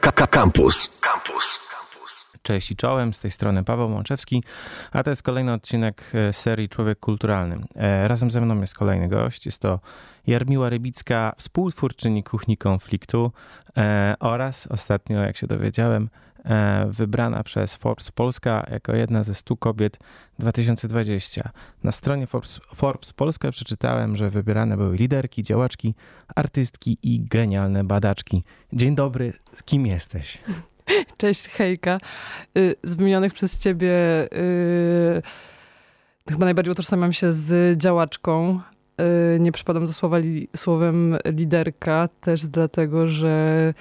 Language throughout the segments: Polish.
Campus. Campus. Cześć i czołem, z tej strony Paweł Mączewski, a to jest kolejny odcinek e, serii Człowiek Kulturalny. E, razem ze mną jest kolejny gość, jest to Jarmiła Rybicka, współtwórczyni Kuchni Konfliktu e, oraz ostatnio, jak się dowiedziałem, wybrana przez Forbes Polska jako jedna ze 100 kobiet 2020. Na stronie Forbes, Forbes Polska przeczytałem, że wybierane były liderki, działaczki, artystki i genialne badaczki. Dzień dobry, kim jesteś? Cześć, hejka. Y, z wymienionych przez ciebie yy, chyba najbardziej utożsamiam się z działaczką. Yy, nie przypadam do słowa li, słowem liderka, też dlatego, że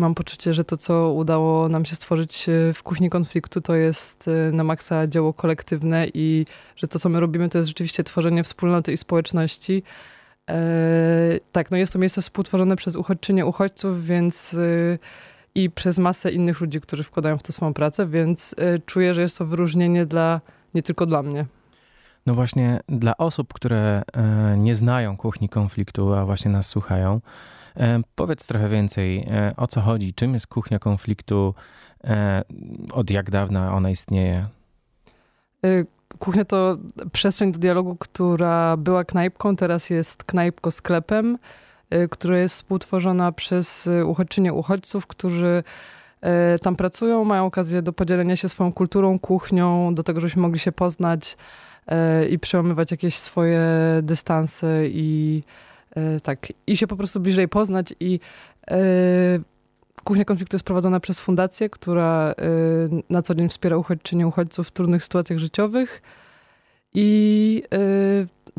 mam poczucie, że to, co udało nam się stworzyć y, w kuchni konfliktu, to jest y, na maksa dzieło kolektywne i że to, co my robimy, to jest rzeczywiście tworzenie wspólnoty i społeczności. Yy, tak, no jest to miejsce współtworzone przez uchodźczynie uchodźców, więc i przez masę innych ludzi, którzy wkładają w to swoją pracę, więc y, czuję, że jest to wyróżnienie dla, nie tylko dla mnie. No właśnie dla osób, które e, nie znają kuchni konfliktu, a właśnie nas słuchają, e, powiedz trochę więcej, e, o co chodzi, czym jest kuchnia konfliktu, od jak dawna ona istnieje? Kuchnia to przestrzeń do dialogu, która była knajpką, teraz jest knajpko-sklepem. Która jest współtworzona przez uchodźczynie uchodźców, którzy tam pracują, mają okazję do podzielenia się swoją kulturą, kuchnią, do tego, żebyśmy mogli się poznać i przełamywać jakieś swoje dystanse i tak, i się po prostu bliżej poznać i Kuchnia Konfliktu jest prowadzona przez fundację, która na co dzień wspiera uchodźczynie uchodźców w trudnych sytuacjach życiowych. I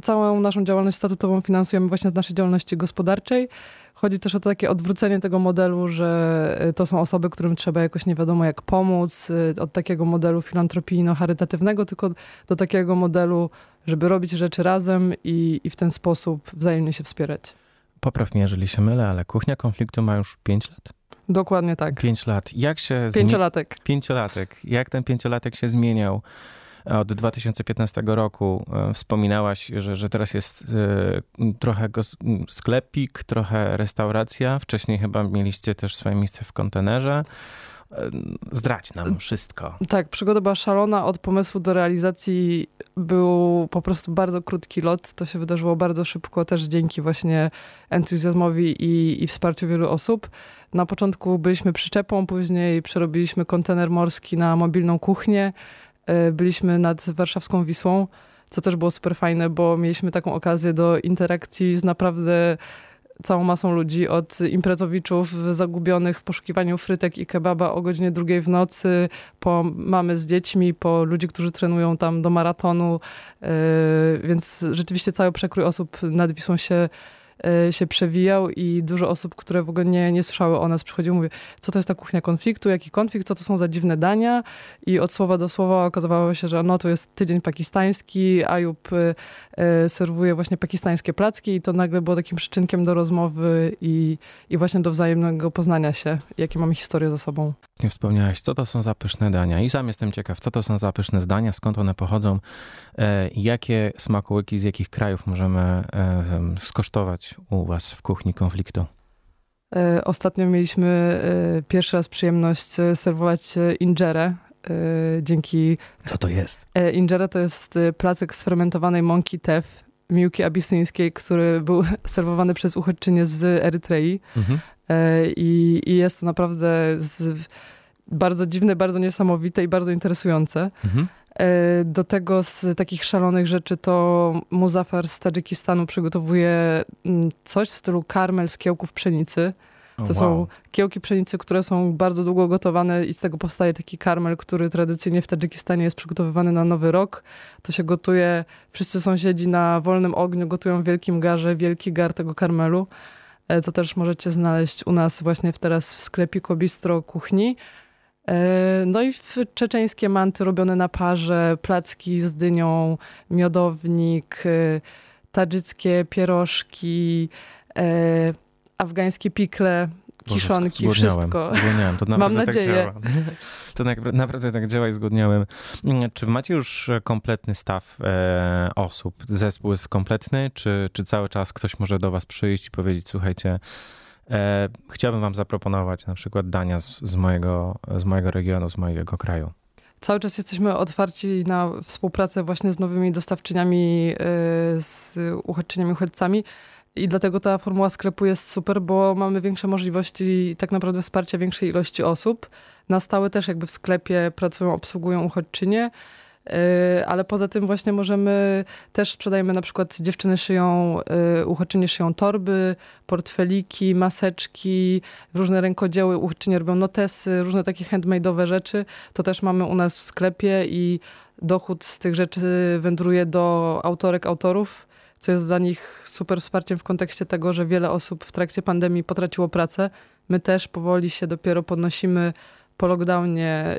całą naszą działalność statutową finansujemy właśnie z naszej działalności gospodarczej. Chodzi też o to takie odwrócenie tego modelu, że y, to są osoby, którym trzeba jakoś nie wiadomo jak pomóc, y, od takiego modelu filantropijno-charytatywnego, tylko do takiego modelu, żeby robić rzeczy razem i, i w ten sposób wzajemnie się wspierać. Popraw mnie, jeżeli się mylę, ale kuchnia konfliktu ma już 5 lat? Dokładnie tak. 5 lat. Jak się... Pięciolatek. Pięciolatek. Jak ten pięciolatek się zmieniał? Od 2015 roku e, wspominałaś, że, że teraz jest e, trochę sklepik, trochę restauracja. Wcześniej chyba mieliście też swoje miejsce w kontenerze. E, zdradź nam wszystko. Tak, przygoda była szalona. Od pomysłu do realizacji był po prostu bardzo krótki lot. To się wydarzyło bardzo szybko, też dzięki właśnie entuzjazmowi i, i wsparciu wielu osób. Na początku byliśmy przyczepą, później przerobiliśmy kontener morski na mobilną kuchnię. E, byliśmy nad warszawską Wisłą, co też było super fajne, bo mieliśmy taką okazję do interakcji z naprawdę całą masą ludzi, od imprezowiczów zagubionych w poszukiwaniu frytek i kebaba o godzinie drugiej w nocy, po mamy z dziećmi, po ludzi, którzy trenują tam do maratonu, e, więc rzeczywiście cały przekrój osób nad Wisłą się się przewijał i dużo osób, które w ogóle nie, nie słyszały o nas, przychodziło mówię, co to jest ta kuchnia konfliktu, jaki konflikt, co to są za dziwne dania? I od słowa do słowa okazywało się, że no to jest tydzień pakistański, Ayub e, e, serwuje właśnie pakistańskie placki i to nagle było takim przyczynkiem do rozmowy i, i właśnie do wzajemnego poznania się, jakie mamy historię ze sobą. Nie wspomniałeś, co to są za pyszne dania? I sam jestem ciekaw, co to są za pyszne zdania, skąd one pochodzą, jakie smakołyki z jakich krajów możemy skosztować u was w kuchni konfliktu? E, ostatnio mieliśmy e, pierwszy raz przyjemność e, serwować injerę. Dzięki. Co to jest? Injera to jest placek z fermentowanej mąki tef, miłki abisyńskiej, który był serwowany przez uchodźczynię z Erytrei. Mhm. I, I, jest to naprawdę z, bardzo dziwne, bardzo niesamowite i bardzo interesujące. Mhm. E, do tego z takich szalonych rzeczy to Muzafar z Tadżykistanu przygotowuje mm, coś w stylu karmel z kiełków pszenicy. To wow. są kiełki pszenicy, które są bardzo długo gotowane i z tego powstaje taki karmel, który tradycyjnie w Tadżykistanie jest przygotowywany na Nowy Rok. To się gotuje, wszyscy sąsiedzi na wolnym ogniu gotują w wielkim garze, wielki gar tego karmelu. E, to też możecie znaleźć u nas właśnie teraz w sklepiku Bistro Kuchni. E, no i czeczeńskie manty robione na parze, placki z dynią, miodownik, e, tadżyckie pierożki, e, afgańskie pikle, kiszonki, Boże, wszystko. Zgłodniałem, to naprawdę Mam tak nadzieję. Tak działa. To naprawdę tak działa i zgodniałem. Czy macie już kompletny staw e, osób? Zespół jest kompletny, czy, czy cały czas ktoś może do was przyjść i powiedzieć, słuchajcie, E, chciałbym wam zaproponować na przykład dania z, z, mojego, z mojego regionu, z mojego kraju. Cały czas jesteśmy otwarci na współpracę właśnie z nowymi dostawczyniami, e, z uchodźczyniami, uchodźcami. I dlatego ta formuła sklepu jest super, bo mamy większe możliwości tak naprawdę wsparcia większej ilości osób. Na stałe też jakby w sklepie pracują, obsługują uchodźczynie. Y, ale poza tym właśnie możemy, też sprzedajemy na przykład dziewczyny szyją, y, uchodźczynie szyją torby, portfeliki, maseczki, różne rękodzieły, uchodźczynie robią notesy, różne takie handmade'owe rzeczy. To też mamy u nas w sklepie i dochód z tych rzeczy wędruje do autorek, autorów, co jest dla nich super wsparciem w kontekście tego, że wiele osób w trakcie pandemii potraciło pracę. My też powoli się dopiero podnosimy po lockdownie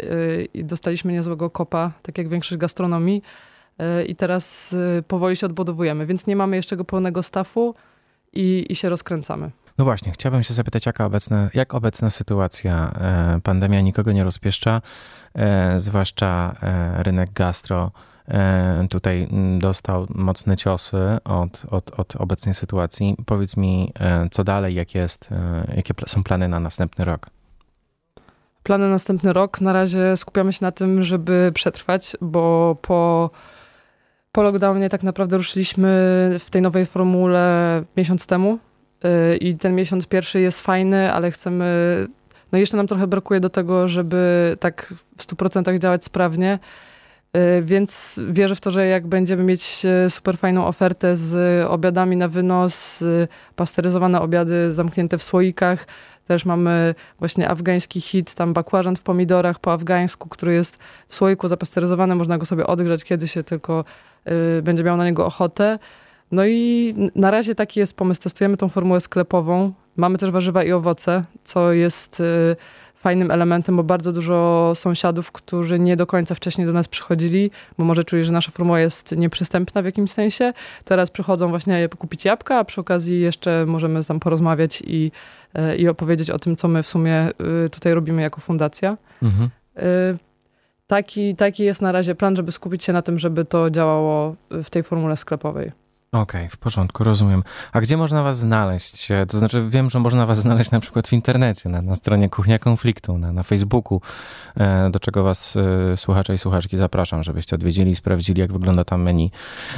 y, dostaliśmy niezłego kopa, tak jak większość gastronomii. Y, I teraz y, powoli się odbudowujemy, więc nie mamy jeszcze go pełnego stafu i, i się rozkręcamy. No właśnie, chciałbym się zapytać, jaka obecna, jak obecna sytuacja, e, pandemia nikogo nie rozpieszcza, e, zwłaszcza e, rynek gastro tutaj dostał mocne ciosy od, od, od obecnej sytuacji. Powiedz mi, co dalej, jak jest, jakie są plany na następny rok? Plany na następny rok. Na razie skupiamy się na tym, żeby przetrwać, bo po, po lockdownie tak naprawdę ruszyliśmy w tej nowej formule miesiąc temu. Y, I ten miesiąc pierwszy jest fajny, ale chcemy. No jeszcze nam trochę brakuje do tego, żeby tak w 100% działać sprawnie. Y, więc wierzę w to, że jak będziemy mieć y, super fajną ofertę z obiadami na wynos, pasteryzowane obiady zamknięte w słoikach, też mamy właśnie afgański hit, tam bakłażan w pomidorach po afgańsku, który jest w słoiku zapasteryzowany, można go sobie odgrzać, kiedy się tylko y, będzie miał na niego ochotę. No i na razie taki jest pomysł. Testujemy tą formułę sklepową. Mamy też warzywa i owoce, co jest y, fajnym elementem, bo bardzo dużo sąsiadów, którzy nie do końca wcześniej do nas przychodzili, bo może czuli, że nasza formuła jest nieprzystępna w jakimś sensie. Teraz przychodzą właśnie kupić jabłka, a przy okazji jeszcze możemy tam porozmawiać i, e, i opowiedzieć o tym, co my w sumie y, tutaj robimy jako fundacja. Mhm. Y, taki, taki jest na razie plan, żeby skupić się na tym, żeby to działało w tej formule sklepowej. Okej, okay, w porządku, rozumiem. A gdzie można was znaleźć? To znaczy, wiem, że można was znaleźć na przykład w internecie, na, na stronie Kuchnia Konfliktu, na, na Facebooku, e, do czego was e, słuchacze i słuchaczki zapraszam, żebyście odwiedzili i sprawdzili, jak wygląda tam menu.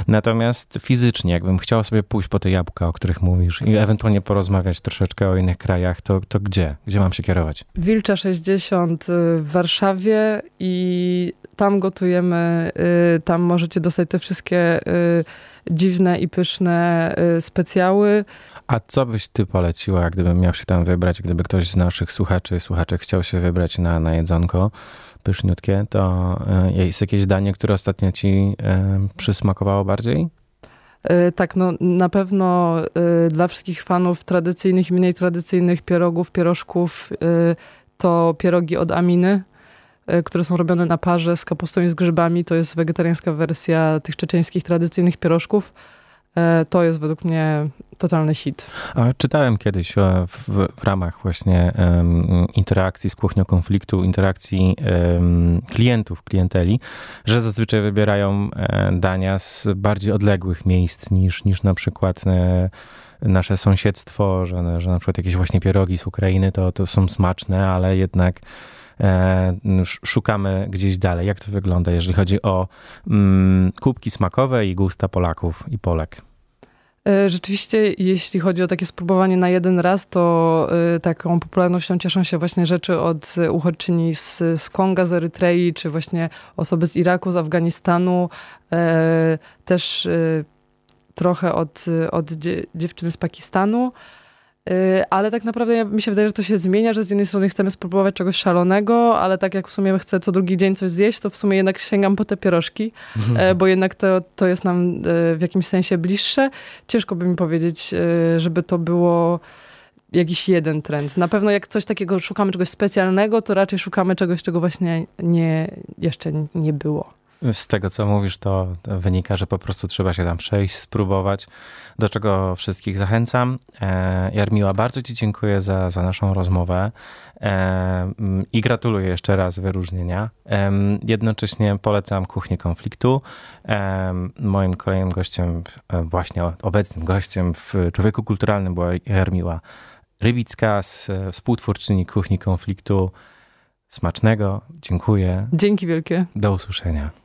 Natomiast fizycznie, jakbym chciał sobie pójść po te jabłka, o których mówisz i ewentualnie porozmawiać troszeczkę o innych krajach, to, to gdzie? Gdzie mam się kierować? Wilcza 60 w Warszawie i tam gotujemy, y, tam możecie dostać te wszystkie y, dziwne i pyszne y, specjały. A co byś ty poleciła, gdybym miał się tam wybrać, gdyby ktoś z naszych słuchaczy, słuchaczek chciał się wybrać na, na jedzonko pyszniutkie, to jest jakieś danie, które ostatnio ci przysmakowało bardziej? Tak, no na pewno dla wszystkich fanów tradycyjnych i mniej tradycyjnych pierogów, pierożków to pierogi od Aminy. E, które są robione na parze z kapustą i z grzybami. To jest wegetariańska wersja tych czeczeńskich tradycyjnych pierożków. E, to jest według mnie totalny hit. A czytałem kiedyś e, w, w ramach właśnie um, interakcji z kuchnią konfliktu, interakcji um, klientów, klienteli, że zazwyczaj wybierają dania z bardziej odległych miejsc niż, niż na przykład nasze sąsiedztwo, że, że na przykład jakieś właśnie pierogi z Ukrainy to, to są smaczne, ale jednak szukamy gdzieś dalej. Jak to wygląda, jeżeli chodzi o mm, kubki smakowe i gusta Polaków i Polek? E, rzeczywiście, jeśli chodzi o takie spróbowanie na jeden raz, to y, taką popularnością cieszą się właśnie rzeczy od uchodźczyni z, z Konga, z Erytrei, czy właśnie osoby z Iraku, z Afganistanu, też trochę od, od dziewczyny z Pakistanu. Y, ale tak naprawdę mi się wydaje, że to się zmienia, że z jednej strony chcemy spróbować czegoś szalonego, ale tak jak w sumie chcę co drugi dzień coś zjeść, to w sumie jednak sięgam po te pierożki, mhm. bo jednak to, to jest nam e, w jakimś sensie bliższe. Ciężko by mi powiedzieć, e, żeby to było jakiś jeden trend. Na pewno jak coś takiego szukamy czegoś specjalnego, to raczej szukamy czegoś, czego właśnie nie, jeszcze nie było. Z tego, co mówisz, to wynika, że po prostu trzeba się tam przejść, spróbować, do czego wszystkich zachęcam. E, Jarmiła, bardzo Ci dziękuję za, za naszą rozmowę e, i gratuluję jeszcze raz wyróżnienia. E, jednocześnie polecam Kuchnię Konfliktu. Moim kolejnym gościem, właśnie obecnym gościem w Człowieku Kulturalnym była Jarmiła Rybicka, współtwórczyni Kuchni Konfliktu. Smacznego, dziękuję. Dzięki wielkie. Do usłyszenia.